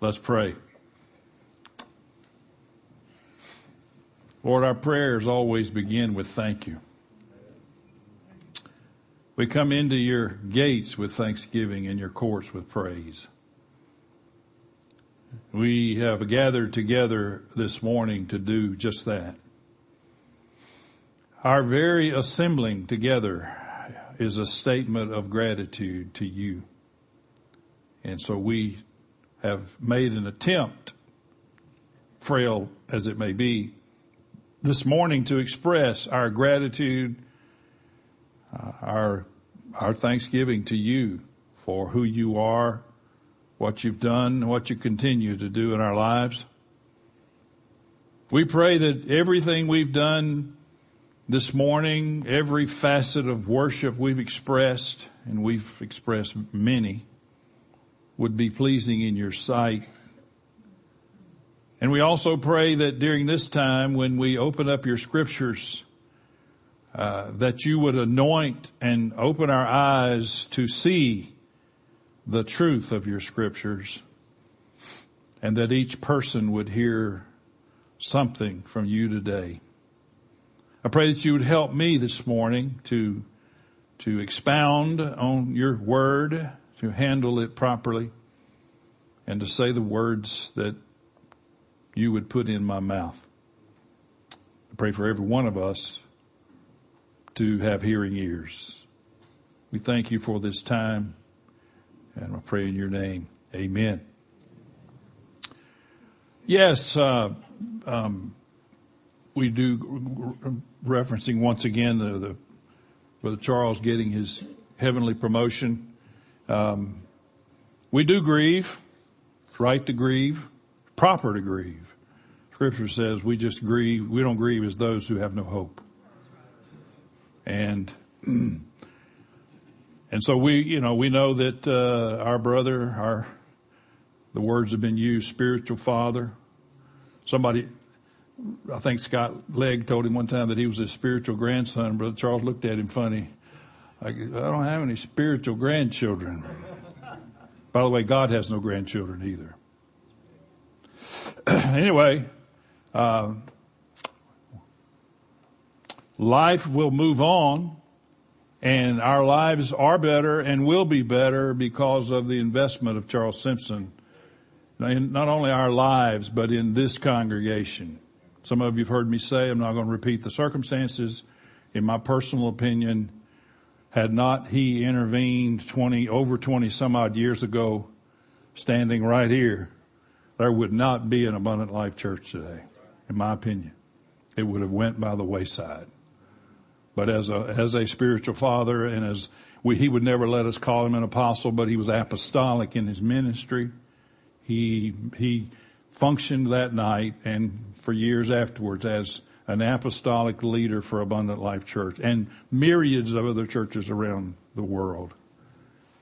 Let's pray. Lord, our prayers always begin with thank you. We come into your gates with thanksgiving and your courts with praise. We have gathered together this morning to do just that. Our very assembling together is a statement of gratitude to you. And so we have made an attempt, frail as it may be, this morning to express our gratitude, uh, our, our thanksgiving to you for who you are, what you've done, what you continue to do in our lives. We pray that everything we've done this morning, every facet of worship we've expressed, and we've expressed many, would be pleasing in your sight. And we also pray that during this time when we open up your scriptures, uh, that you would anoint and open our eyes to see the truth of your scriptures and that each person would hear something from you today. I pray that you would help me this morning to, to expound on your word to handle it properly and to say the words that you would put in my mouth. I pray for every one of us to have hearing ears. We thank you for this time and I pray in your name. Amen. Yes, uh, um, we do referencing once again the, the Brother Charles getting his heavenly promotion. Um, we do grieve. It's right to grieve. Proper to grieve. Scripture says we just grieve. We don't grieve as those who have no hope. And and so we, you know, we know that uh, our brother, our the words have been used, spiritual father. Somebody, I think Scott Legg told him one time that he was his spiritual grandson. Brother Charles looked at him funny. I don't have any spiritual grandchildren. By the way, God has no grandchildren either. anyway, uh, life will move on and our lives are better and will be better because of the investment of Charles Simpson in not only our lives, but in this congregation. Some of you have heard me say, I'm not going to repeat the circumstances. In my personal opinion, had not he intervened 20, over 20 some odd years ago, standing right here, there would not be an abundant life church today, in my opinion. It would have went by the wayside. But as a, as a spiritual father and as we, he would never let us call him an apostle, but he was apostolic in his ministry. He, he functioned that night and for years afterwards as an apostolic leader for Abundant Life Church and myriads of other churches around the world.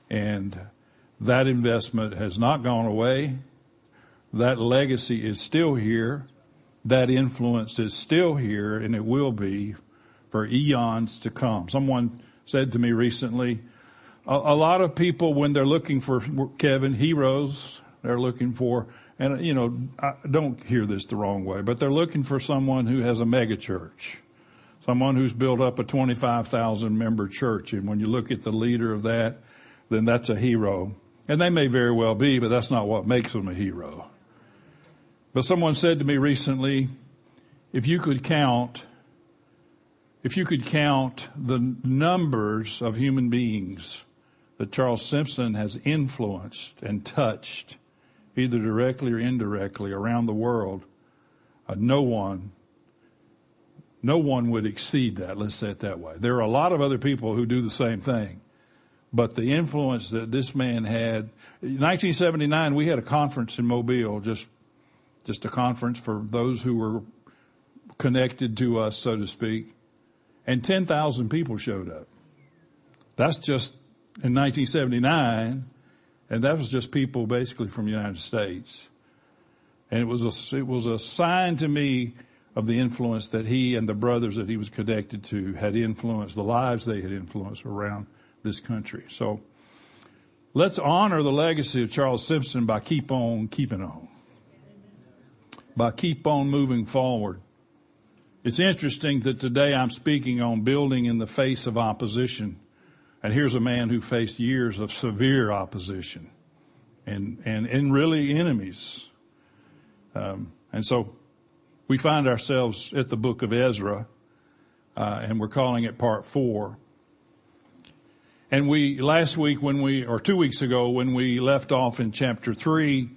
And that investment has not gone away. That legacy is still here. That influence is still here and it will be for eons to come. Someone said to me recently, a, a lot of people when they're looking for Kevin heroes, they're looking for and you know, I don't hear this the wrong way, but they're looking for someone who has a mega church. Someone who's built up a 25,000 member church. And when you look at the leader of that, then that's a hero. And they may very well be, but that's not what makes them a hero. But someone said to me recently, if you could count, if you could count the numbers of human beings that Charles Simpson has influenced and touched either directly or indirectly around the world, uh, no one, no one would exceed that. Let's say it that way. There are a lot of other people who do the same thing, but the influence that this man had, in 1979, we had a conference in Mobile, just, just a conference for those who were connected to us, so to speak, and 10,000 people showed up. That's just in 1979 and that was just people basically from the United States. And it was a, it was a sign to me of the influence that he and the brothers that he was connected to had influenced, the lives they had influenced around this country. So Let's honor the legacy of Charles Simpson by keep on keeping on. By keep on moving forward. It's interesting that today I'm speaking on building in the face of opposition. And here's a man who faced years of severe opposition and, and, and really enemies. Um, and so we find ourselves at the book of Ezra, uh, and we're calling it part four. And we, last week when we, or two weeks ago when we left off in chapter three,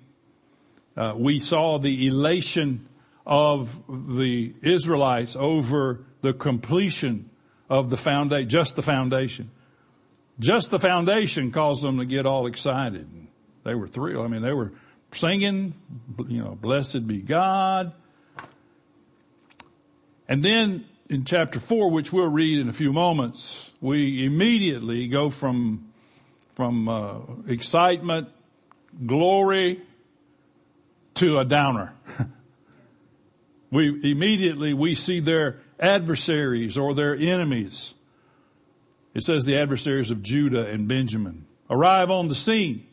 uh, we saw the elation of the Israelites over the completion of the foundation, just the foundation. Just the foundation caused them to get all excited. They were thrilled. I mean, they were singing, you know, blessed be God. And then in chapter four, which we'll read in a few moments, we immediately go from, from, uh, excitement, glory to a downer. we immediately, we see their adversaries or their enemies. It says the adversaries of Judah and Benjamin arrive on the scene.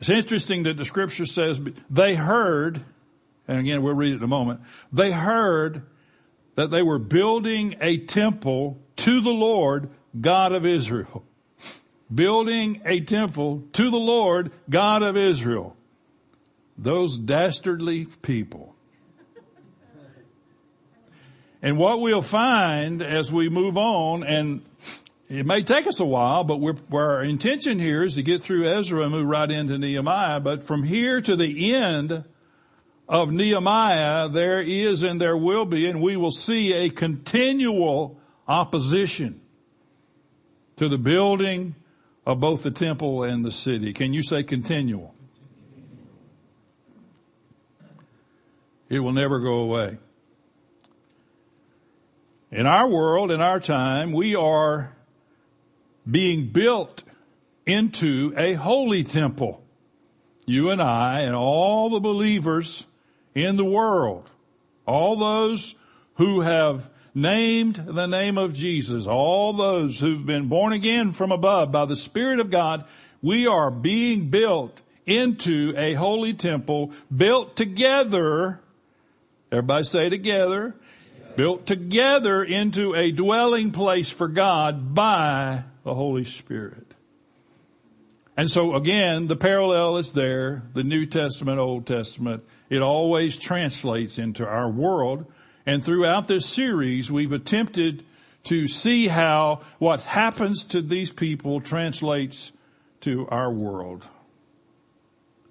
It's interesting that the scripture says they heard, and again we'll read it in a moment, they heard that they were building a temple to the Lord God of Israel. Building a temple to the Lord God of Israel. Those dastardly people. And what we'll find as we move on, and it may take us a while, but our intention here is to get through Ezra and move right into Nehemiah. But from here to the end of Nehemiah, there is and there will be, and we will see a continual opposition to the building of both the temple and the city. Can you say continual? It will never go away. In our world, in our time, we are being built into a holy temple. You and I and all the believers in the world, all those who have named the name of Jesus, all those who've been born again from above by the Spirit of God, we are being built into a holy temple, built together, everybody say together, built together into a dwelling place for God by the Holy Spirit. And so again, the parallel is there, the New Testament, Old Testament. It always translates into our world. And throughout this series, we've attempted to see how what happens to these people translates to our world.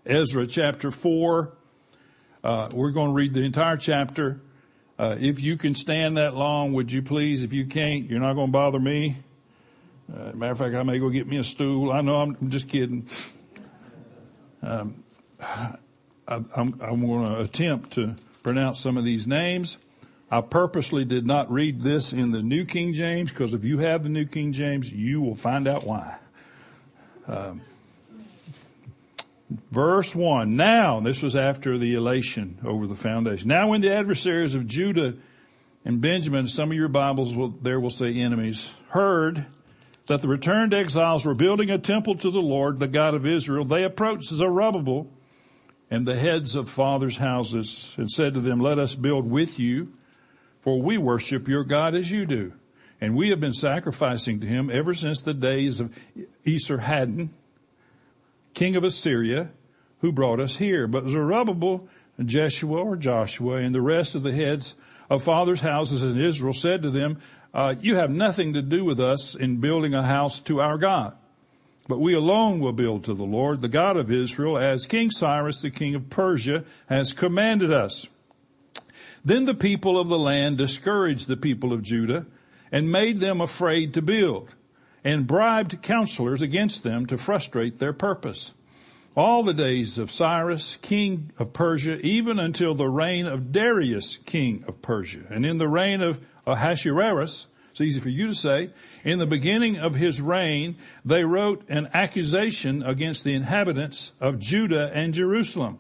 Ezra chapter 4, uh, we're going to read the entire chapter. Uh, if you can stand that long, would you please? If you can't, you're not going to bother me. Uh, matter of fact, I may go get me a stool. I know I'm, I'm just kidding. Um, I, I'm, I'm going to attempt to pronounce some of these names. I purposely did not read this in the New King James because if you have the New King James, you will find out why. Um, verse 1. Now, this was after the elation over the foundation. Now when the adversaries of Judah and Benjamin, some of your Bibles will, there will say enemies, heard that the returned exiles were building a temple to the Lord, the God of Israel, they approached Zerubbabel and the heads of fathers' houses and said to them, let us build with you, for we worship your God as you do. And we have been sacrificing to him ever since the days of Esarhaddon, king of Assyria, who brought us here. But Zerubbabel, Jeshua or Joshua, and the rest of the heads of fathers' houses in Israel said to them, uh, you have nothing to do with us in building a house to our God. But we alone will build to the Lord, the God of Israel, as King Cyrus, the king of Persia, has commanded us. Then the people of the land discouraged the people of Judah and made them afraid to build and bribed counselors against them to frustrate their purpose. All the days of Cyrus, king of Persia, even until the reign of Darius, king of Persia, and in the reign of Ahasuerus, it's easy for you to say, in the beginning of his reign, they wrote an accusation against the inhabitants of Judah and Jerusalem.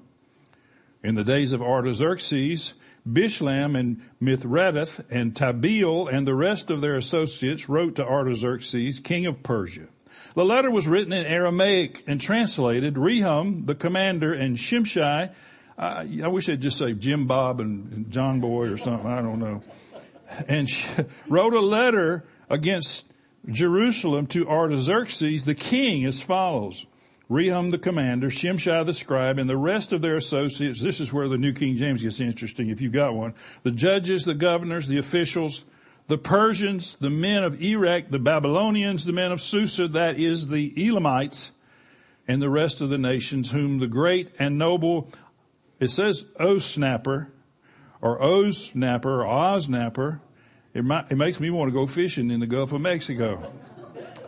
In the days of Artaxerxes, Bishlam and Mithredath and Tabeel and the rest of their associates wrote to Artaxerxes, king of Persia. The letter was written in Aramaic and translated. Rehum, the commander, and Shimshai, uh, I wish I'd just say Jim Bob and John Boy or something, I don't know, and wrote a letter against Jerusalem to Artaxerxes, the king, as follows. Rehum the commander, Shimshai the scribe, and the rest of their associates. This is where the New King James gets interesting if you've got one. The judges, the governors, the officials, the Persians, the men of Erech, the Babylonians, the men of Susa, that is the Elamites, and the rest of the nations whom the great and noble, it says O snapper, or O snapper, or Oz snapper. It, might, it makes me want to go fishing in the Gulf of Mexico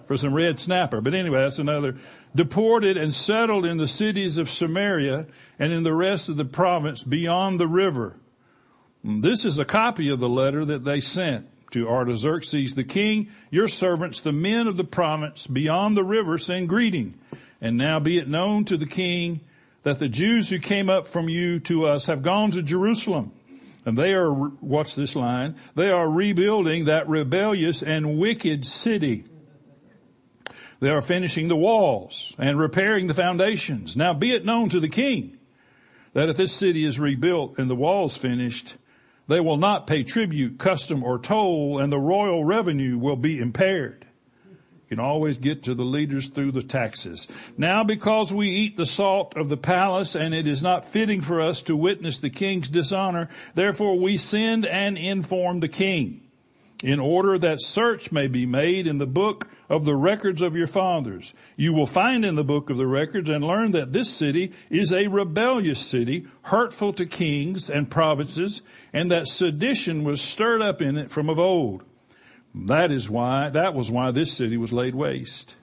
for some red snapper. But anyway, that's another. Deported and settled in the cities of Samaria and in the rest of the province beyond the river. This is a copy of the letter that they sent to Artaxerxes the king. Your servants, the men of the province beyond the river, send greeting. And now be it known to the king that the Jews who came up from you to us have gone to Jerusalem. And they are, watch this line, they are rebuilding that rebellious and wicked city they are finishing the walls and repairing the foundations. Now be it known to the king that if this city is rebuilt and the walls finished, they will not pay tribute, custom, or toll, and the royal revenue will be impaired. You can always get to the leaders through the taxes. Now because we eat the salt of the palace and it is not fitting for us to witness the king's dishonor, therefore we send and inform the king in order that search may be made in the book of the records of your fathers. You will find in the book of the records and learn that this city is a rebellious city, hurtful to kings and provinces, and that sedition was stirred up in it from of old. That is why, that was why this city was laid waste.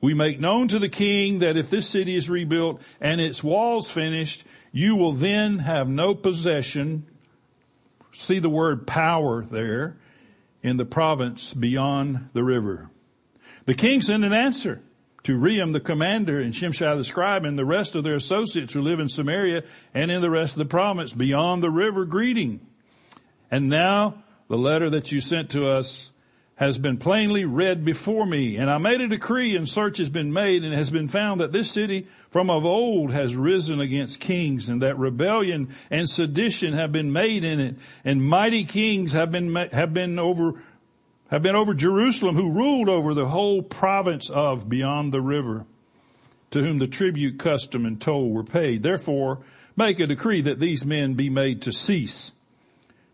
We make known to the king that if this city is rebuilt and its walls finished, you will then have no possession. See the word power there in the province beyond the river. The king sent an answer to Rehum the commander and Shimshai the scribe and the rest of their associates who live in Samaria and in the rest of the province beyond the river greeting. And now the letter that you sent to us has been plainly read before me, and I made a decree and search has been made and has been found that this city from of old has risen against kings and that rebellion and sedition have been made in it and mighty kings have been, have been over, have been over Jerusalem who ruled over the whole province of beyond the river to whom the tribute, custom, and toll were paid. Therefore, make a decree that these men be made to cease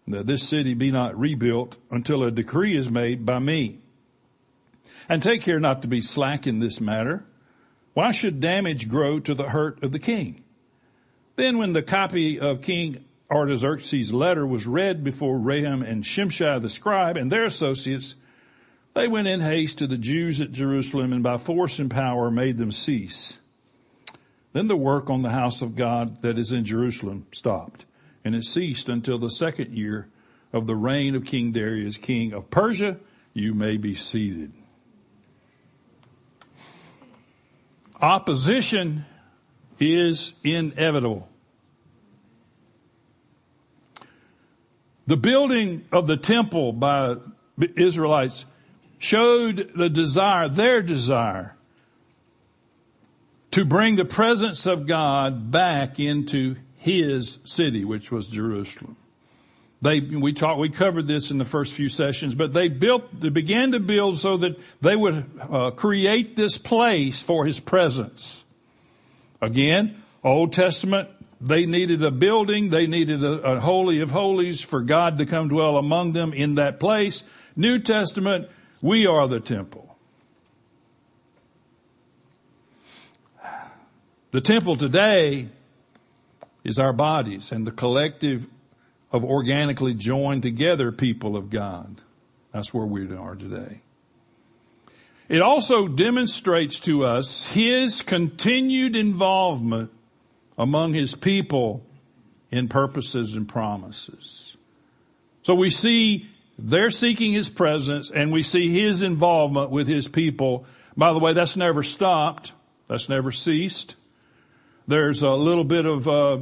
that this city be not rebuilt until a decree is made by me. And take care not to be slack in this matter. Why should damage grow to the hurt of the king? Then when the copy of King Artaxerxes' letter was read before Rehum and Shimshai the scribe and their associates, they went in haste to the Jews at Jerusalem and by force and power made them cease. Then the work on the house of God that is in Jerusalem stopped and it ceased until the second year of the reign of King Darius, king of Persia. You may be seated. Opposition is inevitable. The building of the temple by Israelites showed the desire, their desire, to bring the presence of God back into his city, which was Jerusalem. They, we talked, we covered this in the first few sessions, but they built, they began to build so that they would uh, create this place for his presence. Again, Old Testament, they needed a building, they needed a, a holy of holies for God to come dwell among them in that place. New Testament, we are the temple. The temple today is our bodies and the collective of organically joined together people of God. That's where we are today. It also demonstrates to us His continued involvement among His people in purposes and promises. So we see they're seeking His presence and we see His involvement with His people. By the way, that's never stopped. That's never ceased. There's a little bit of, uh,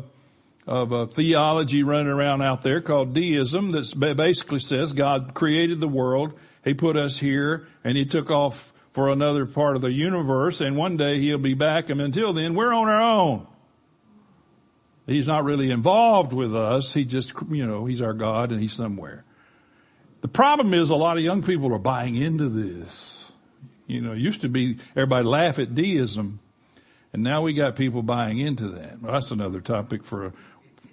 of a theology running around out there called deism that basically says God created the world. He put us here and he took off for another part of the universe and one day he'll be back and until then we're on our own. He's not really involved with us. He just, you know, he's our God and he's somewhere. The problem is a lot of young people are buying into this. You know, it used to be everybody laugh at deism and now we got people buying into that. Well, that's another topic for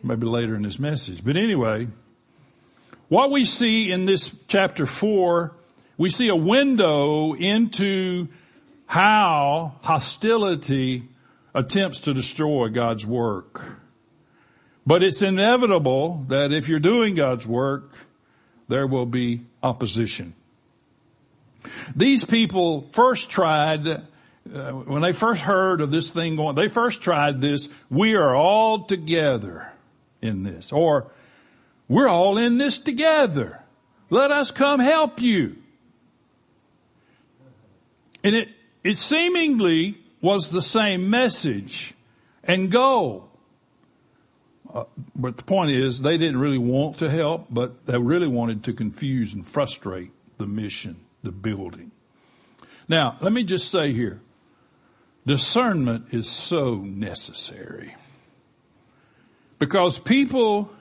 maybe later in this message. But anyway, what we see in this chapter four, we see a window into how hostility attempts to destroy God's work. But it's inevitable that if you're doing God's work, there will be opposition. These people first tried uh, when they first heard of this thing going, they first tried this, we are all together in this, or we're all in this together. Let us come help you. And it, it seemingly was the same message and goal. Uh, but the point is, they didn't really want to help, but they really wanted to confuse and frustrate the mission, the building. Now, let me just say here, discernment is so necessary. Because people,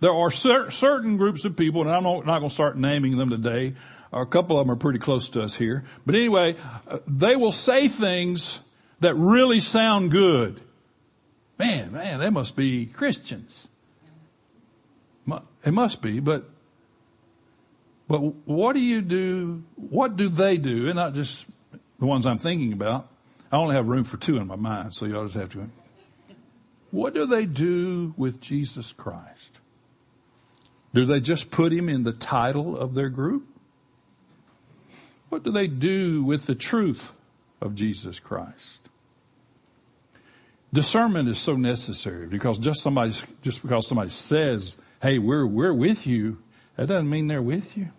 there are cer- certain groups of people, and I'm not, not going to start naming them today, a couple of them are pretty close to us here, but anyway, uh, they will say things that really sound good. Man, man, they must be Christians. It must be, but but what do you do? What do they do? And not just the ones I'm thinking about. I only have room for two in my mind, so y'all just have to. What do they do with Jesus Christ? Do they just put him in the title of their group? What do they do with the truth of Jesus Christ? Discernment is so necessary because just somebody, just because somebody says, hey, we're, we're with you, that doesn't mean they're with you.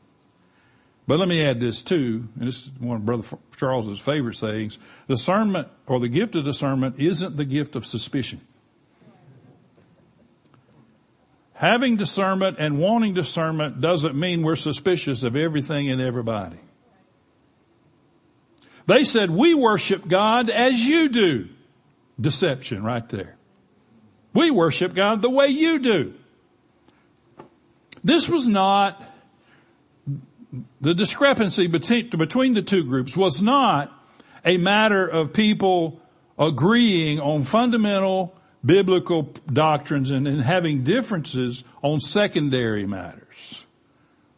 But let me add this too, and this is one of Brother Charles's favorite sayings. Discernment, or the gift of discernment, isn't the gift of suspicion. Having discernment and wanting discernment doesn't mean we're suspicious of everything and everybody. They said, we worship God as you do. Deception right there. We worship God the way you do. This was not the discrepancy between, the two groups was not a matter of people agreeing on fundamental biblical doctrines and, and having differences on secondary matters.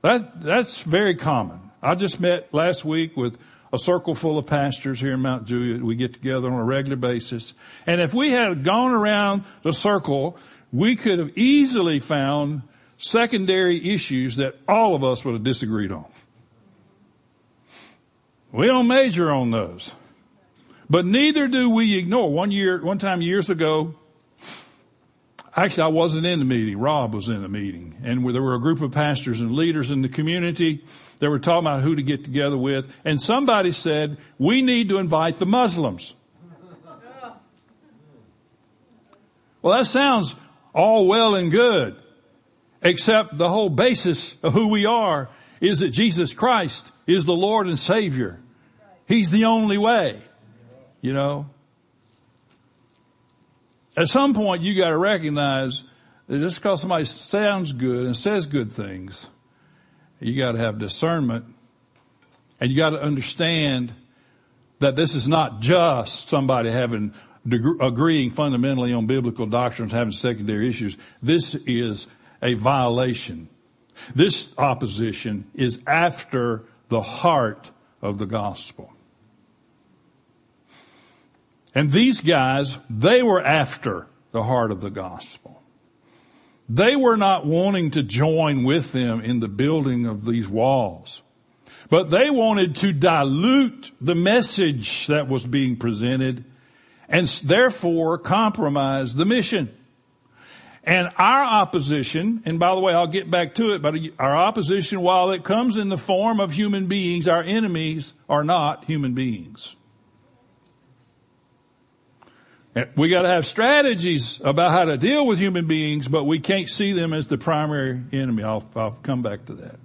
That, that's very common. I just met last week with a circle full of pastors here in Mount Juliet. We get together on a regular basis. And if we had gone around the circle, we could have easily found secondary issues that all of us would have disagreed on. We don't major on those. But neither do we ignore. One year, one time years ago, actually I wasn't in the meeting. Rob was in the meeting. And there were a group of pastors and leaders in the community that were talking about who to get together with. And somebody said, we need to invite the Muslims. Well, that sounds all well and good except the whole basis of who we are is that Jesus Christ is the Lord and Savior. He's the only way, you know. At some point you gotta recognize that just because somebody sounds good and says good things, you gotta have discernment and you gotta understand that this is not just somebody having agreeing fundamentally on biblical doctrines, having secondary issues. This is a violation. This opposition is after the heart of the gospel. And these guys, they were after the heart of the gospel. They were not wanting to join with them in the building of these walls, but they wanted to dilute the message that was being presented and therefore compromise the mission. And our opposition, and by the way, I'll get back to it, but our opposition, while it comes in the form of human beings, our enemies are not human beings. We gotta have strategies about how to deal with human beings, but we can't see them as the primary enemy. I'll, I'll come back to that.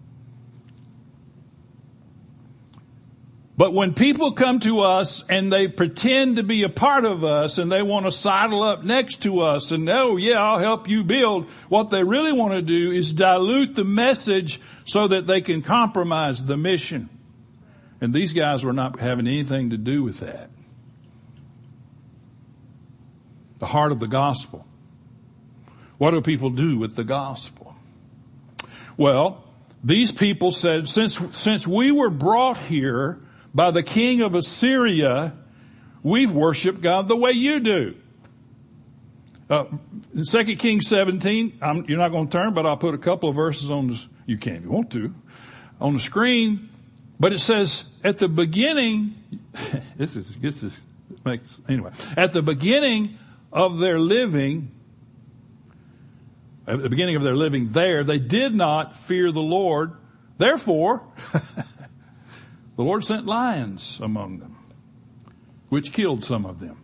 But when people come to us and they pretend to be a part of us and they want to sidle up next to us and, oh yeah, I'll help you build, what they really want to do is dilute the message so that they can compromise the mission. And these guys were not having anything to do with that. The heart of the gospel. What do people do with the gospel? Well, these people said, since, since we were brought here by the king of Assyria, we've worshiped God the way you do. Uh, in 2 Kings 17, I'm, you're not going to turn, but I'll put a couple of verses on this. You can if you want to. On the screen. But it says at the beginning, this is, this is, makes, anyway, at the beginning of their living, at the beginning of their living there, they did not fear the Lord. Therefore, the Lord sent lions among them, which killed some of them.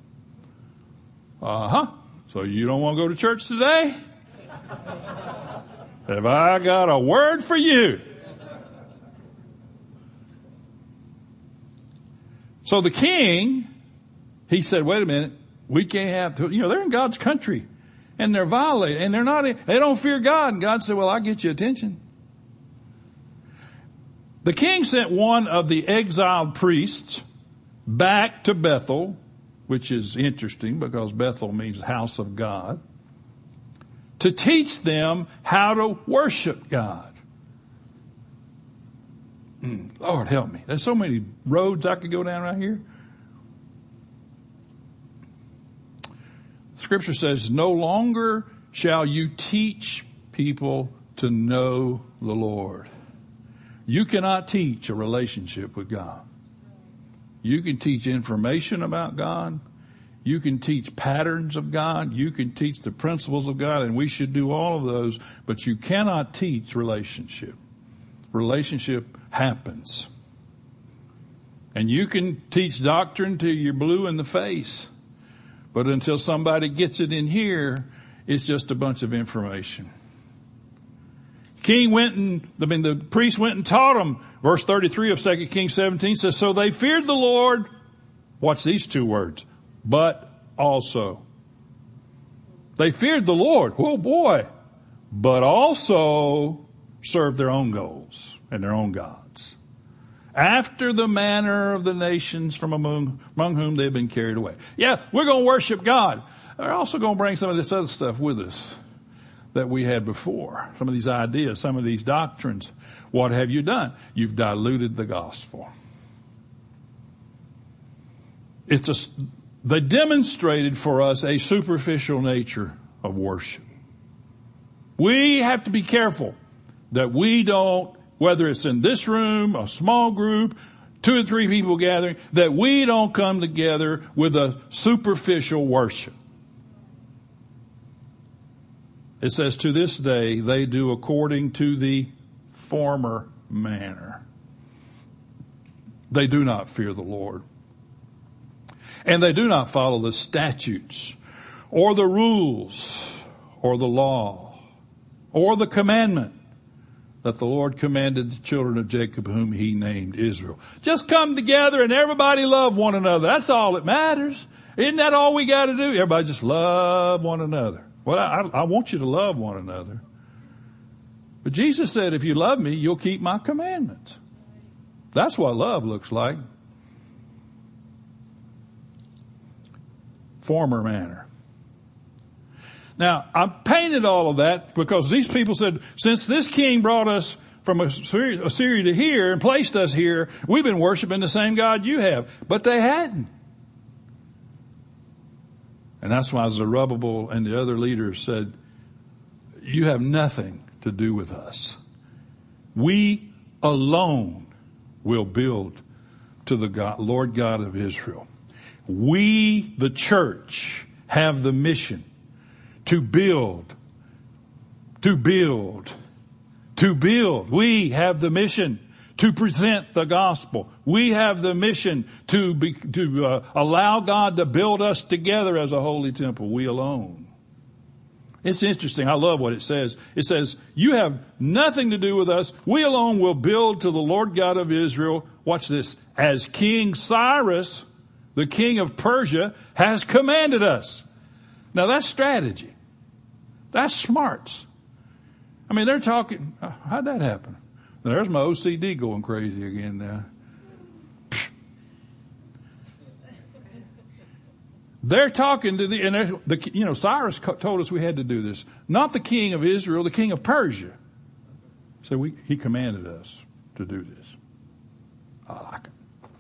Uh huh. So you don't want to go to church today? Have I got a word for you? So the king, he said, wait a minute, we can't have, you know, they're in God's country and they're violating and they're not, they don't fear God. And God said, well, I'll get you attention. The king sent one of the exiled priests back to Bethel, which is interesting because Bethel means house of God, to teach them how to worship God. Hmm, Lord help me. There's so many roads I could go down right here. Scripture says, no longer shall you teach people to know the Lord. You cannot teach a relationship with God. You can teach information about God. You can teach patterns of God. You can teach the principles of God, and we should do all of those, but you cannot teach relationship. Relationship happens. And you can teach doctrine till you're blue in the face. But until somebody gets it in here, it's just a bunch of information. King went and, I mean, the priest went and taught them. Verse 33 of 2 Kings 17 says, so they feared the Lord. Watch these two words. But also. They feared the Lord. Oh boy. But also served their own goals and their own gods after the manner of the nations from among, among whom they've been carried away. Yeah, we're going to worship God. They're also going to bring some of this other stuff with us that we had before. Some of these ideas, some of these doctrines. What have you done? You've diluted the gospel. It's a, they demonstrated for us a superficial nature of worship. We have to be careful that we don't whether it's in this room, a small group, two or three people gathering, that we don't come together with a superficial worship. It says, to this day, they do according to the former manner. They do not fear the Lord. And they do not follow the statutes or the rules or the law or the commandment that the Lord commanded the children of Jacob whom he named Israel. Just come together and everybody love one another. That's all that matters. Isn't that all we got to do? Everybody just love one another. Well, I, I want you to love one another. But Jesus said, if you love me, you'll keep my commandments. That's what love looks like. Former manner. Now, I painted all of that because these people said, since this king brought us from Assyria, to here and placed us here, we've been worshiping the same God you have. But they hadn't. And that's why Zerubbabel and the other leaders said, you have nothing to do with us. We alone will build to the God, Lord God of Israel. We, the church, have the mission to build, to build, to build. We have the mission to present the gospel. We have the mission to be, to uh, allow God to build us together as a holy temple. We alone. It's interesting. I love what it says. It says, you have nothing to do with us. We alone will build to the Lord God of Israel. Watch this. As King Cyrus, the king of Persia, has commanded us. Now that's strategy. That's smarts. I mean, they're talking, how'd that happen? There's my OCD going crazy again now. They're talking to the, and the, you know, Cyrus told us we had to do this. Not the king of Israel, the king of Persia. So we, he commanded us to do this. I like it.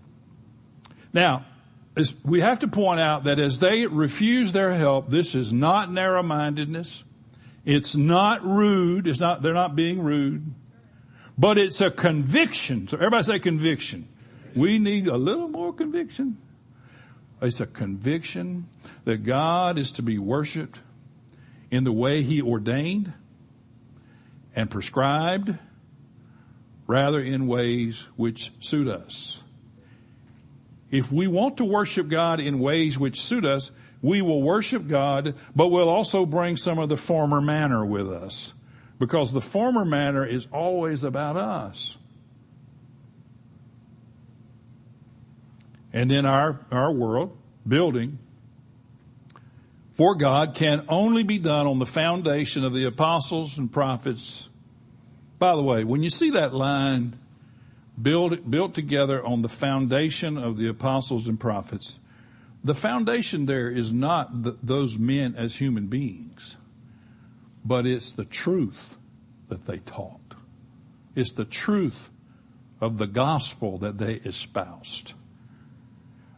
Now, we have to point out that as they refuse their help, this is not narrow-mindedness. It's not rude. It's not, they're not being rude. But it's a conviction. So everybody say conviction. We need a little more conviction. It's a conviction that God is to be worshiped in the way He ordained and prescribed rather in ways which suit us. If we want to worship God in ways which suit us, we will worship God, but we'll also bring some of the former manner with us. Because the former manner is always about us. And in our, our world, building for God can only be done on the foundation of the apostles and prophets. By the way, when you see that line, built, built together on the foundation of the apostles and prophets, the foundation there is not the, those men as human beings, but it's the truth that they taught. It's the truth of the gospel that they espoused.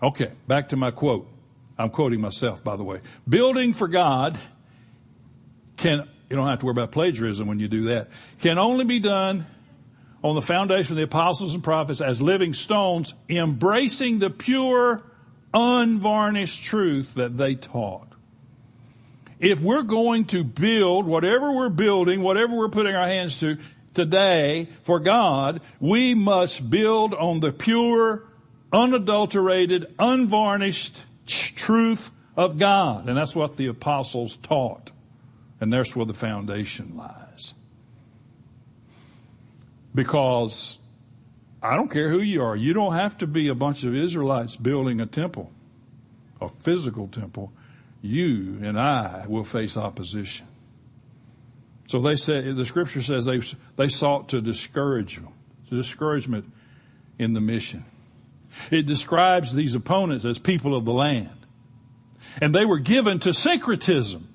Okay, back to my quote. I'm quoting myself, by the way. Building for God can, you don't have to worry about plagiarism when you do that, can only be done on the foundation of the apostles and prophets as living stones, embracing the pure, unvarnished truth that they taught. If we're going to build whatever we're building, whatever we're putting our hands to today for God, we must build on the pure, unadulterated, unvarnished truth of God. And that's what the apostles taught. And that's where the foundation lies. Because I don't care who you are. You don't have to be a bunch of Israelites building a temple, a physical temple. You and I will face opposition. So they said, the scripture says they, they sought to discourage them, discouragement in the mission. It describes these opponents as people of the land. And they were given to syncretism.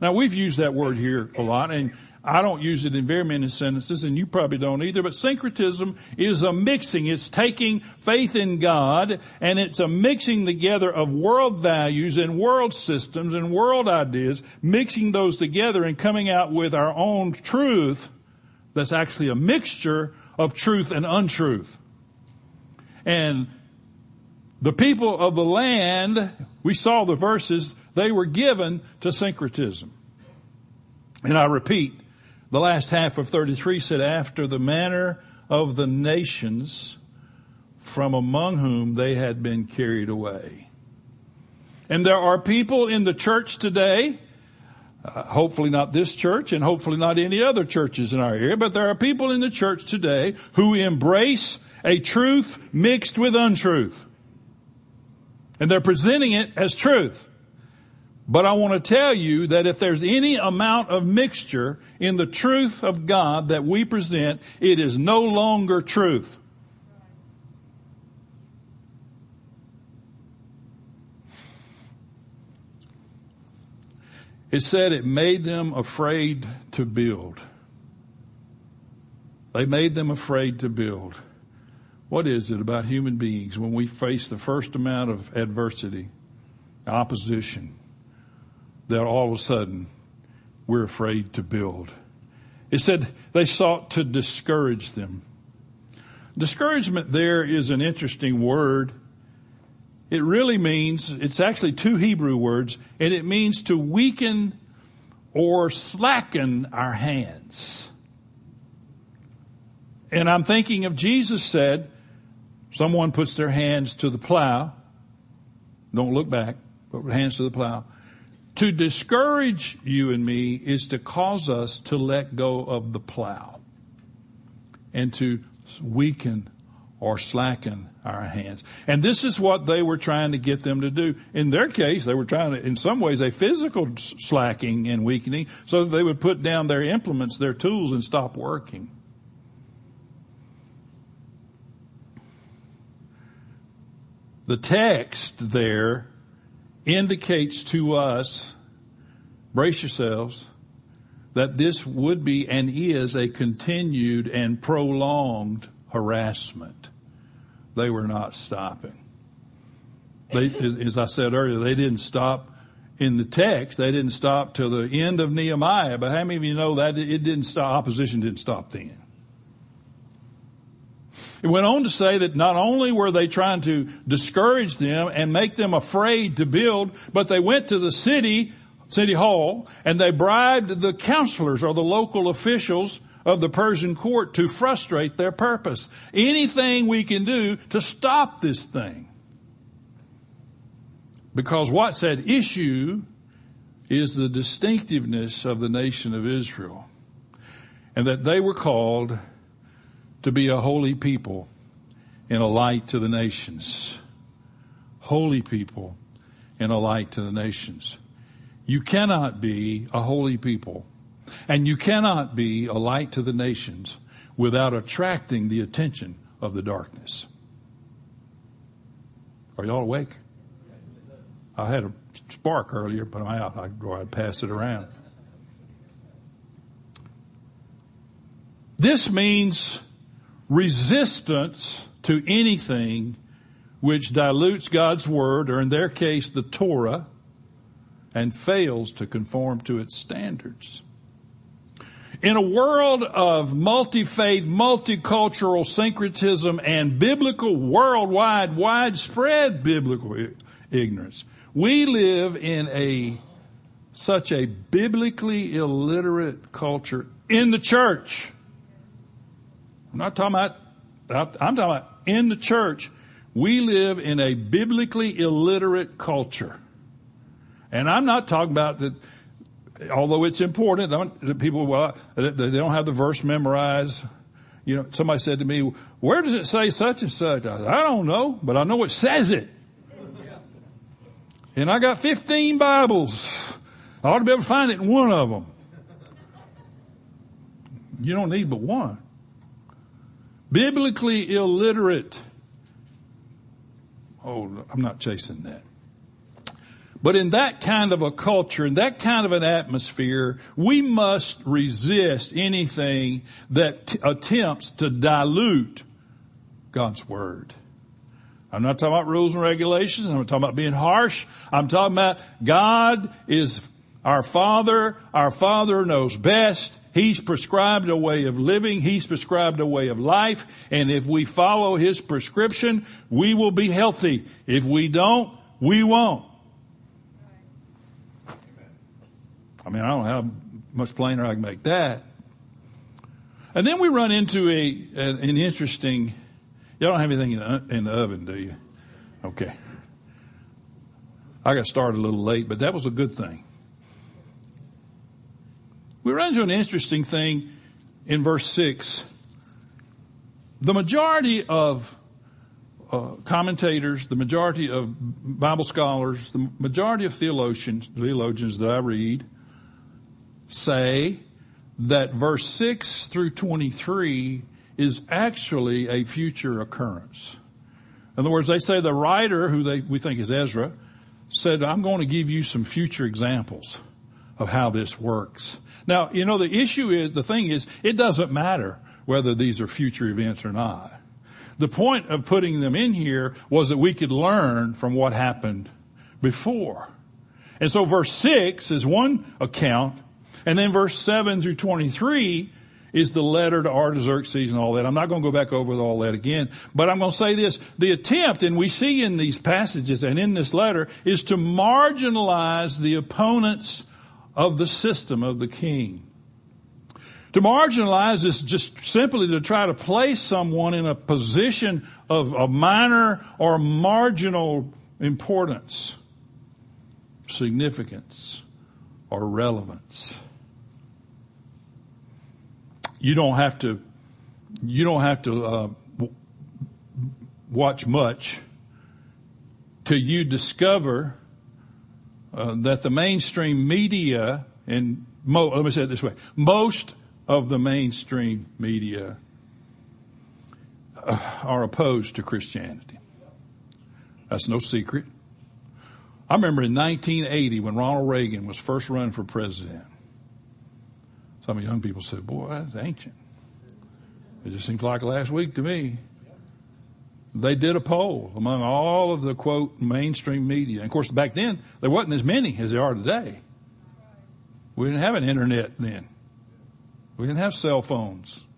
Now we've used that word here a lot and I don't use it in very many sentences and you probably don't either, but syncretism is a mixing. It's taking faith in God and it's a mixing together of world values and world systems and world ideas, mixing those together and coming out with our own truth that's actually a mixture of truth and untruth. And the people of the land, we saw the verses, they were given to syncretism. And I repeat, the last half of 33 said, after the manner of the nations from among whom they had been carried away. And there are people in the church today, uh, hopefully not this church and hopefully not any other churches in our area, but there are people in the church today who embrace a truth mixed with untruth. And they're presenting it as truth. But I want to tell you that if there's any amount of mixture in the truth of God that we present, it is no longer truth. It said it made them afraid to build. They made them afraid to build. What is it about human beings when we face the first amount of adversity, opposition, that all of a sudden we're afraid to build? It said they sought to discourage them. Discouragement there is an interesting word. It really means, it's actually two Hebrew words, and it means to weaken or slacken our hands. And I'm thinking of Jesus said, Someone puts their hands to the plow. Don't look back, put hands to the plow. To discourage you and me is to cause us to let go of the plow and to weaken or slacken our hands. And this is what they were trying to get them to do. In their case, they were trying to, in some ways, a physical slacking and weakening so that they would put down their implements, their tools and stop working. The text there indicates to us, brace yourselves, that this would be and is a continued and prolonged harassment. They were not stopping. They, as I said earlier, they didn't stop in the text. They didn't stop till the end of Nehemiah. But how many of you know that it didn't stop? Opposition didn't stop then. It went on to say that not only were they trying to discourage them and make them afraid to build, but they went to the city, city hall, and they bribed the counselors or the local officials of the Persian court to frustrate their purpose. Anything we can do to stop this thing. Because what's at issue is the distinctiveness of the nation of Israel. And that they were called to be a holy people and a light to the nations. Holy people and a light to the nations. You cannot be a holy people and you cannot be a light to the nations without attracting the attention of the darkness. Are y'all awake? I had a spark earlier, but I'm out. I, or I'd pass it around. This means resistance to anything which dilutes God's word, or in their case, the Torah, and fails to conform to its standards. In a world of multi-faith, multicultural syncretism and biblical worldwide, widespread biblical ignorance, we live in a, such a biblically illiterate culture in the church. I'm not talking about, I'm talking about in the church. We live in a biblically illiterate culture. And I'm not talking about that, although it's important, that people, well, they don't have the verse memorized. You know, somebody said to me, where does it say such and such? I, said, I don't know, but I know it says it. And I got 15 Bibles. I ought to be able to find it in one of them. You don't need but one biblically illiterate. Oh, I'm not chasing that. But in that kind of a culture, in that kind of an atmosphere, we must resist anything that t- attempts to dilute God's Word. I'm not talking about rules and regulations. I'm not talking about being harsh. I'm talking about God is our Father. Our Father knows best. He's prescribed a way of living. He's prescribed a way of life. And if we follow His prescription, we will be healthy. If we don't, we won't. I mean, I don't know how much plainer I can make that. And then we run into a, an, an interesting, y'all don't have anything in the, in the oven, do you? Okay. I got started a little late, but that was a good thing we run into an interesting thing in verse 6. The majority of uh, commentators, the majority of Bible scholars, the majority of theologians, theologians that I read say that verse 6 through 23 is actually a future occurrence. In other words, they say the writer, who they, we think is Ezra, said, I'm going to give you some future examples of how this works. Now, you know, the issue is, the thing is, it doesn't matter whether these are future events or not. The point of putting them in here was that we could learn from what happened before. And so verse 6 is one account, and then verse 7 through 23 is the letter to Artaxerxes and all that. I'm not going to go back over all that again, but I'm going to say this. The attempt, and we see in these passages and in this letter, is to marginalize the opponent's of the system of the king. To marginalize is just simply to try to place someone in a position of a minor or marginal importance, significance. or relevance. You don't have to, you don't have to uh, watch much till you discover uh, that the mainstream media and mo- let me say it this way: most of the mainstream media uh, are opposed to Christianity. That's no secret. I remember in 1980 when Ronald Reagan was first running for president. Some young people said, boy, that's ancient. It just seems like last week to me. They did a poll among all of the quote mainstream media. And of course, back then, there wasn't as many as there are today. We didn't have an internet then. We didn't have cell phones.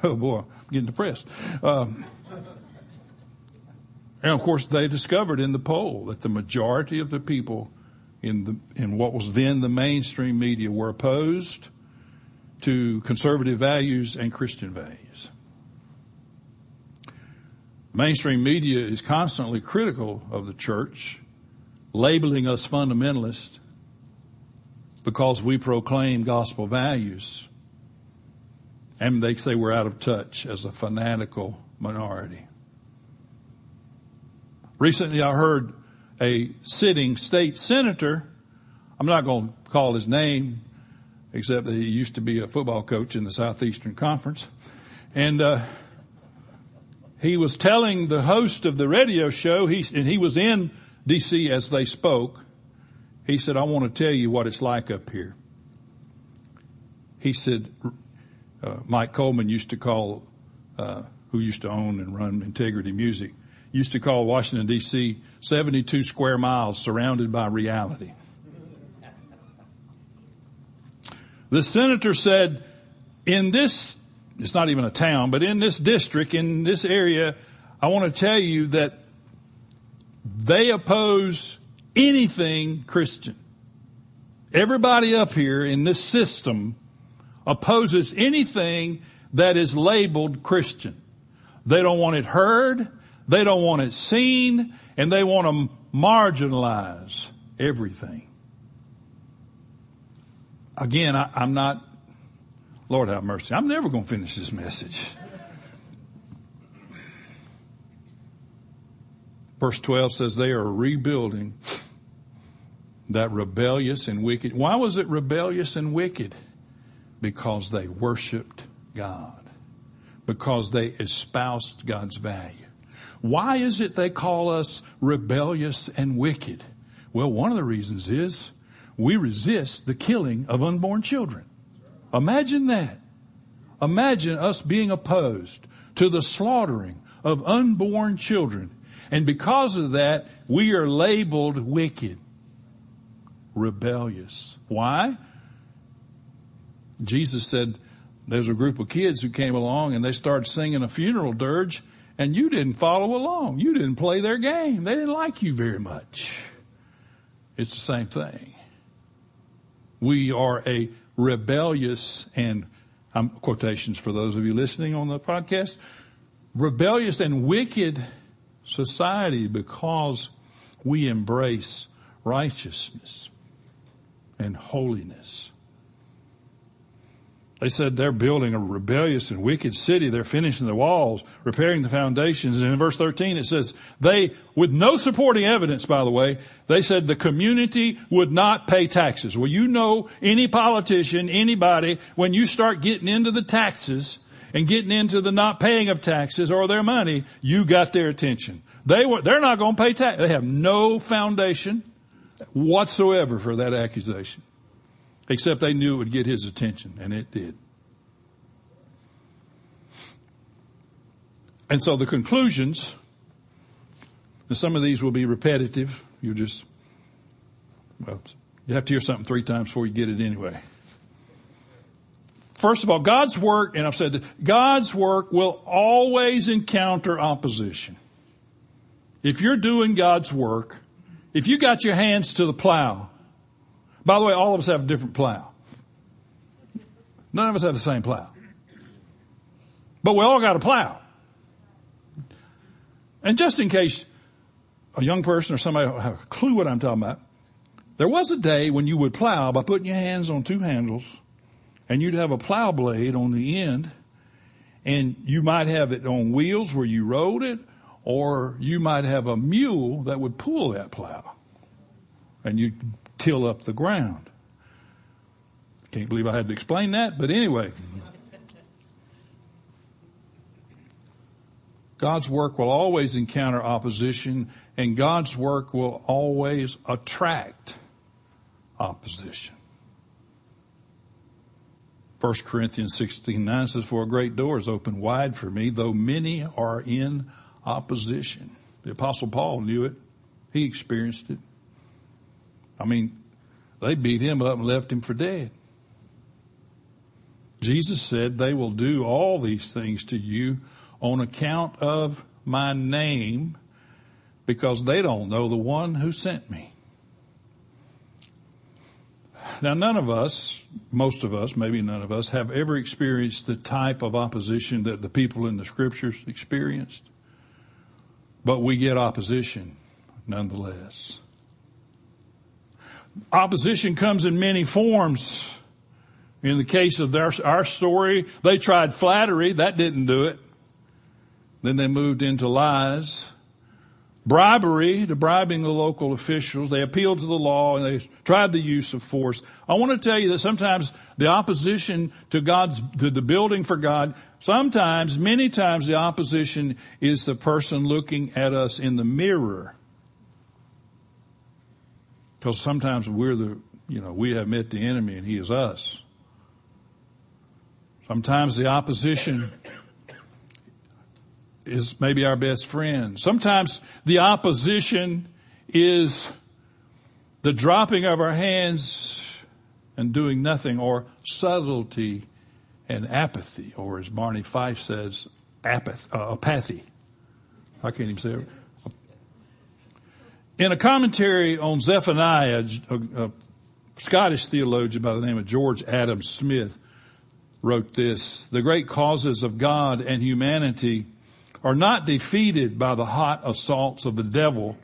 Oh boy, I'm getting depressed. Um, and of course, they discovered in the poll that the majority of the people in the, in what was then the mainstream media were opposed to conservative values and Christian values. Mainstream media is constantly critical of the church, labeling us fundamentalists because we proclaim gospel values. And they say we're out of touch as a fanatical minority. Recently I heard a sitting state senator, I'm not going to call his name, except that he used to be a football coach in the Southeastern Conference. And, uh, he was telling the host of the radio show, he, and he was in DC as they spoke. He said, I want to tell you what it's like up here. He said, uh, Mike Coleman used to call, uh, who used to own and run Integrity Music, used to call Washington D.C. 72 square miles surrounded by reality. The senator said, in this, it's not even a town, but in this district, in this area, I want to tell you that they oppose anything Christian. Everybody up here in this system opposes anything that is labeled Christian. They don't want it heard. They don't want it seen and they want to marginalize everything. Again, I, I'm not, Lord have mercy. I'm never going to finish this message. Verse 12 says they are rebuilding that rebellious and wicked. Why was it rebellious and wicked? Because they worshiped God. Because they espoused God's value. Why is it they call us rebellious and wicked? Well, one of the reasons is we resist the killing of unborn children. Imagine that. Imagine us being opposed to the slaughtering of unborn children. And because of that, we are labeled wicked, rebellious. Why? Jesus said there's a group of kids who came along and they started singing a funeral dirge and you didn't follow along. You didn't play their game. They didn't like you very much. It's the same thing. We are a rebellious and um, quotations for those of you listening on the podcast, rebellious and wicked society because we embrace righteousness and holiness. They said they're building a rebellious and wicked city. They're finishing the walls, repairing the foundations. And in verse 13 it says they, with no supporting evidence, by the way, they said the community would not pay taxes. Well, you know any politician, anybody, when you start getting into the taxes and getting into the not paying of taxes or their money, you got their attention. They were, they're not going to pay tax. They have no foundation whatsoever for that accusation. Except they knew it would get his attention, and it did. And so the conclusions, and some of these will be repetitive. You just, well, you have to hear something three times before you get it anyway. First of all, God's work, and I've said this, God's work will always encounter opposition. If you're doing God's work, if you got your hands to the plow, by the way, all of us have a different plow. None of us have the same plow. But we all got a plow. And just in case a young person or somebody have a clue what I'm talking about, There was a day when you would plow by putting your hands on two handles and you'd have a plow blade on the end and you might have it on wheels where you rode it or you might have a mule that would pull that plow and you'd till up the ground. Can't believe I had to explain that, but anyway. God's work will always encounter opposition and God's work will always attract opposition. 1 Corinthians 16, 9 says, for a great door is open wide for me, though many are in opposition. The apostle Paul knew it. He experienced it. I mean, they beat him up and left him for dead. Jesus said, they will do all these things to you on account of my name because they don't know the one who sent me. Now none of us, most of us, maybe none of us, have ever experienced the type of opposition that the people in the scriptures experienced. But we get opposition nonetheless. Opposition comes in many forms. In the case of their, our story, they tried flattery. That didn't do it. Then they moved into lies. Bribery, to bribing the local officials. They appealed to the law and they tried the use of force. I want to tell you that sometimes the opposition to God's, to the building for God, sometimes, many times the opposition is the person looking at us in the mirror. Because sometimes we're the, you know, we have met the enemy and he is us. Sometimes the opposition is maybe our best friend. Sometimes the opposition is the dropping of our hands and doing nothing or subtlety and apathy or as Barney Fife says, apath- uh, apathy. I can't even say it. In a commentary on Zephaniah, a, a Scottish theologian by the name of George Adam Smith wrote this, the great causes of God and humanity are not defeated by the hot assaults of the devil,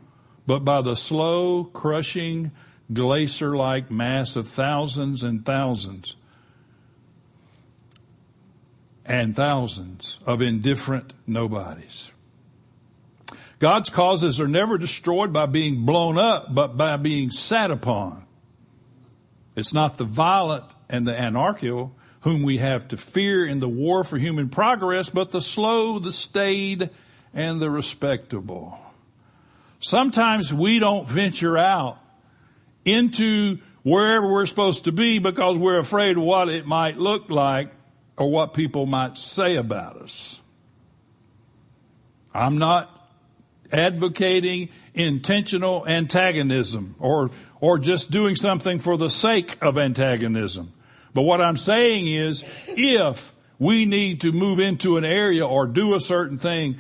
but by the slow, crushing, glacier-like mass of thousands and thousands and thousands of indifferent nobodies. God's causes are never destroyed by being blown up, but by being sat upon. It's not the violent and the anarchical whom we have to fear in the war for human progress, but the slow, the staid, and the respectable. Sometimes we don't venture out into wherever we're supposed to be because we're afraid of what it might look like or what people might say about us. I'm not advocating intentional antagonism or, or just doing something for the sake of antagonism. But what I'm saying is if we need to move into an area or do a certain thing,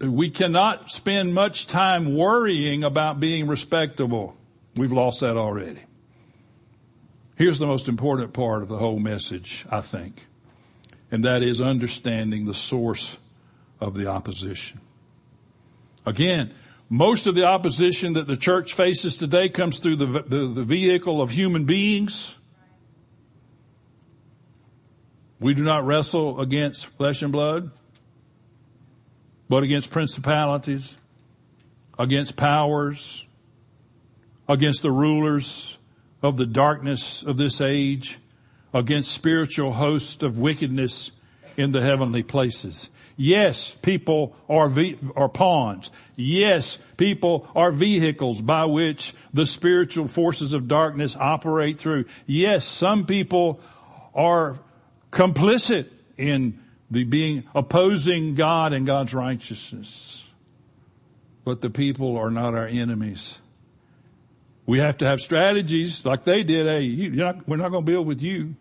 we cannot spend much time worrying about being respectable. We've lost that already. Here's the most important part of the whole message, I think, and that is understanding the source of the opposition. Again, most of the opposition that the church faces today comes through the, the, the vehicle of human beings we do not wrestle against flesh and blood, but against principalities, against powers, against the rulers of the darkness of this age, against spiritual hosts of wickedness in the heavenly places. Yes, people are, ve- are pawns. Yes, people are vehicles by which the spiritual forces of darkness operate through. Yes, some people are complicit in the being opposing God and God's righteousness. But the people are not our enemies. We have to have strategies like they did. Hey, not, we're not going to build with you.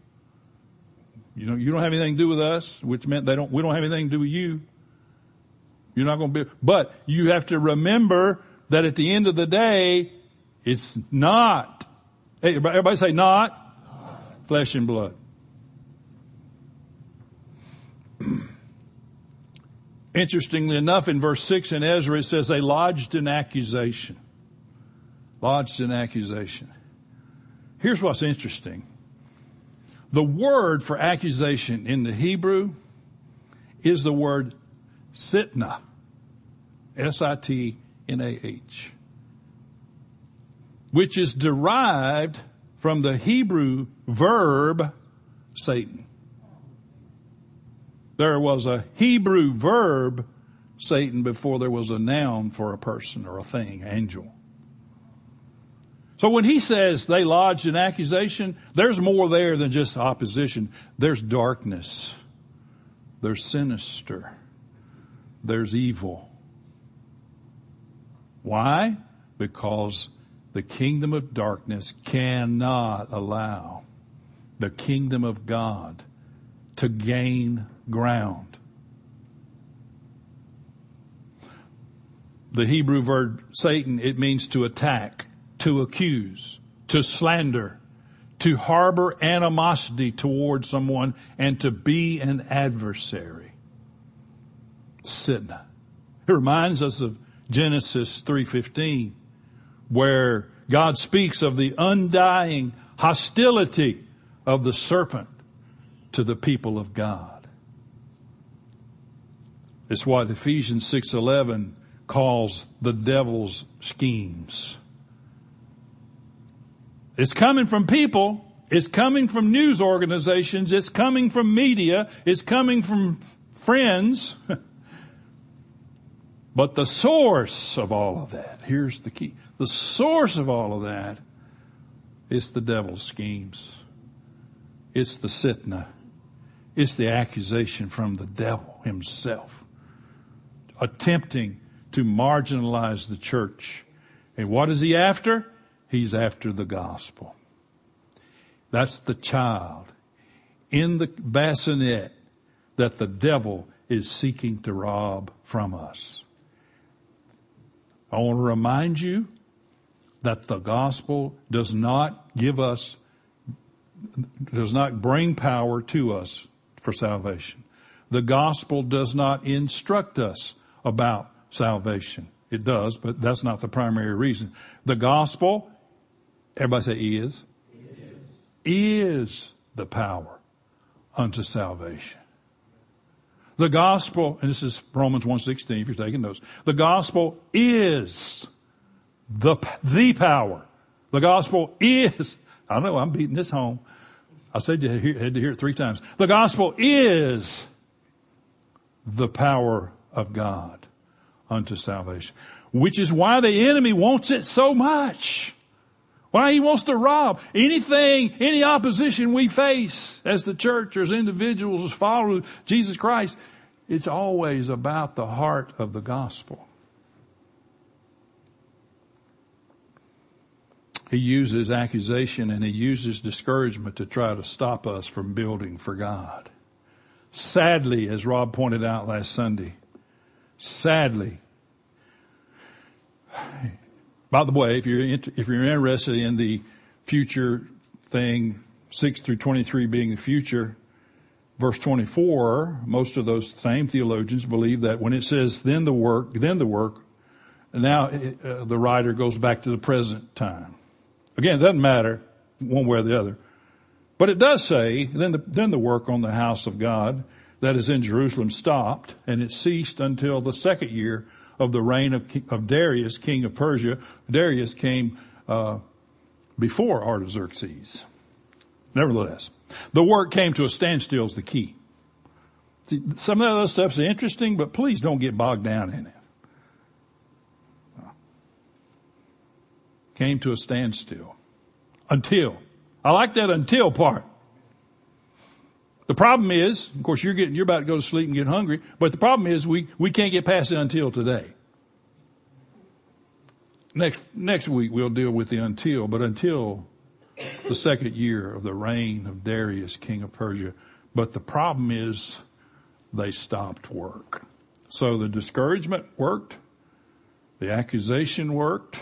You know, you don't have anything to do with us, which meant they don't, we don't have anything to do with you. You're not going to be, but you have to remember that at the end of the day, it's not, hey, everybody say not, not. flesh and blood. Interestingly enough, in verse 6 in Ezra, it says they lodged an accusation. Lodged an accusation. Here's what's interesting. The word for accusation in the Hebrew is the word sitna. S-I-T-N-A-H. Which is derived from the Hebrew verb Satan. There was a Hebrew verb Satan before there was a noun for a person or a thing, angel. So when he says they lodged an accusation, there's more there than just opposition. There's darkness. There's sinister. There's evil. Why? Because the kingdom of darkness cannot allow the kingdom of God to gain ground. The Hebrew word Satan, it means to attack to accuse, to slander, to harbor animosity toward someone, and to be an adversary. Sin. It reminds us of Genesis 3.15, where God speaks of the undying hostility of the serpent to the people of God. It's what Ephesians 6.11 calls the devil's schemes. It's coming from people. It's coming from news organizations. It's coming from media. It's coming from friends. but the source of all of that, here's the key. The source of all of that is the devil's schemes. It's the sitna. It's the accusation from the devil himself. Attempting to marginalize the church. And what is he after? He's after the gospel. That's the child in the bassinet that the devil is seeking to rob from us. I want to remind you that the gospel does not give us, does not bring power to us for salvation. The gospel does not instruct us about salvation. It does, but that's not the primary reason. The gospel Everybody say is. Is the power unto salvation. The gospel, and this is Romans 1.16 if you're taking notes. The gospel is the, the power. The gospel is, I know I'm beating this home. I said you had to hear it three times. The gospel is the power of God unto salvation, which is why the enemy wants it so much. Why he wants to rob anything, any opposition we face as the church or as individuals, as followers of Jesus Christ. It's always about the heart of the gospel. He uses accusation and he uses discouragement to try to stop us from building for God. Sadly, as Rob pointed out last Sunday, sadly, by the way, if you're if you're interested in the future thing, six through twenty-three being the future, verse twenty-four, most of those same theologians believe that when it says "then the work," then the work, now uh, the writer goes back to the present time. Again, it doesn't matter one way or the other, but it does say then the then the work on the house of God that is in Jerusalem stopped, and it ceased until the second year of the reign of, of Darius, king of Persia. Darius came uh, before Artaxerxes. Nevertheless, the work came to a standstill is the key. See, some of that other stuff's interesting, but please don't get bogged down in it. Came to a standstill. Until. I like that until part. The problem is, of course, you're getting, you're about to go to sleep and get hungry, but the problem is we, we can't get past it until today. Next, next week we'll deal with the until, but until the second year of the reign of Darius, king of Persia. But the problem is they stopped work. So the discouragement worked. The accusation worked.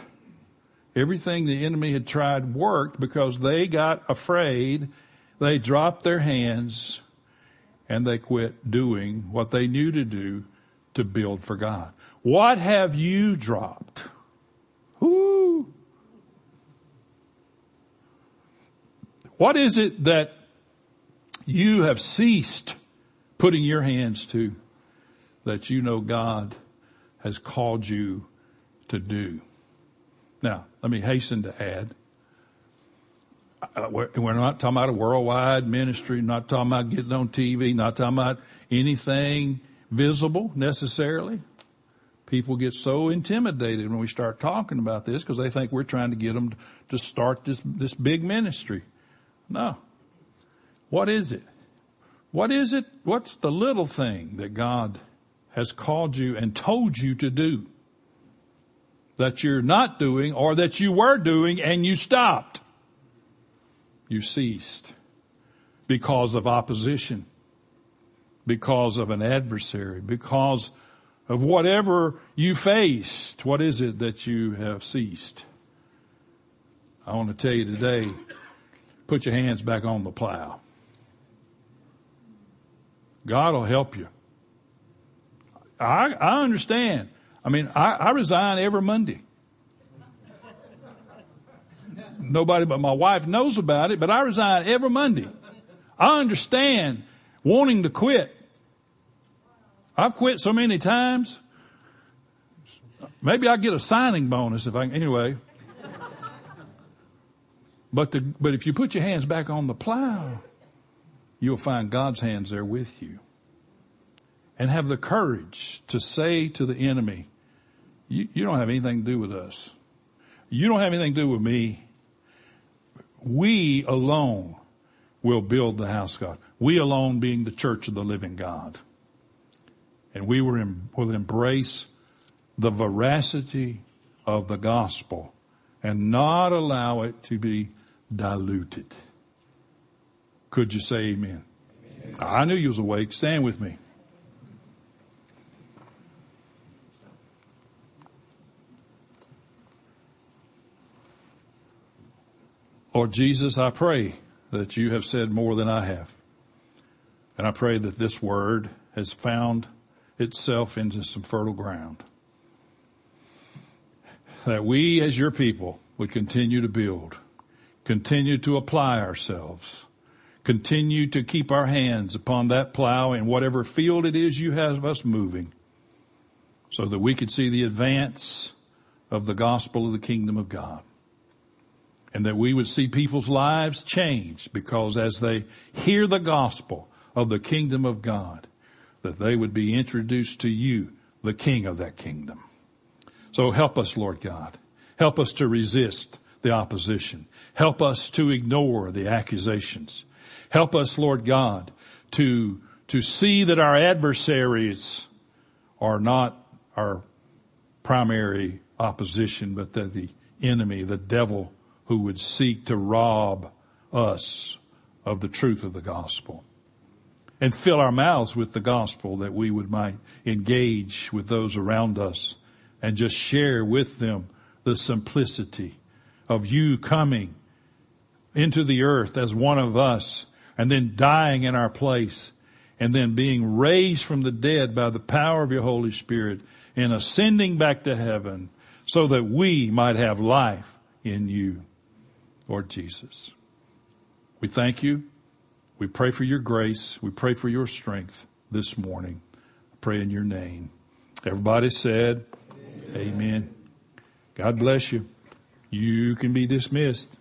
Everything the enemy had tried worked because they got afraid they dropped their hands and they quit doing what they knew to do to build for God. What have you dropped? Whoo! What is it that you have ceased putting your hands to that you know God has called you to do? Now, let me hasten to add, we're, we're not talking about a worldwide ministry, not talking about getting on TV, not talking about anything visible necessarily. People get so intimidated when we start talking about this because they think we're trying to get them to start this, this big ministry. No. What is it? What is it? What's the little thing that God has called you and told you to do that you're not doing or that you were doing and you stopped? You ceased because of opposition, because of an adversary, because of whatever you faced. What is it that you have ceased? I want to tell you today, put your hands back on the plow. God will help you. I, I understand. I mean, I, I resign every Monday. Nobody but my wife knows about it, but I resign every Monday. I understand wanting to quit. I've quit so many times. Maybe I get a signing bonus if I can, anyway. But the, but if you put your hands back on the plow, you'll find God's hands there with you. And have the courage to say to the enemy, you, you don't have anything to do with us. You don't have anything to do with me. We alone will build the house God. We alone being the church of the living God. And we will embrace the veracity of the gospel and not allow it to be diluted. Could you say amen? amen? I knew you was awake. Stand with me. Lord Jesus, I pray that you have said more than I have. And I pray that this word has found itself into some fertile ground. That we as your people would continue to build, continue to apply ourselves, continue to keep our hands upon that plow in whatever field it is you have us moving so that we could see the advance of the gospel of the kingdom of God and that we would see people's lives change because as they hear the gospel of the kingdom of God, that they would be introduced to you, the king of that kingdom. So help us, Lord God. Help us to resist the opposition. Help us to ignore the accusations. Help us, Lord God, to, to see that our adversaries are not our primary opposition, but that the enemy, the devil, who would seek to rob us of the truth of the gospel and fill our mouths with the gospel that we would might engage with those around us and just share with them the simplicity of you coming into the earth as one of us and then dying in our place and then being raised from the dead by the power of your Holy Spirit and ascending back to heaven so that we might have life in you. Lord Jesus. We thank you. We pray for your grace. We pray for your strength this morning. I pray in your name. Everybody said, Amen. Amen. God bless you. You can be dismissed.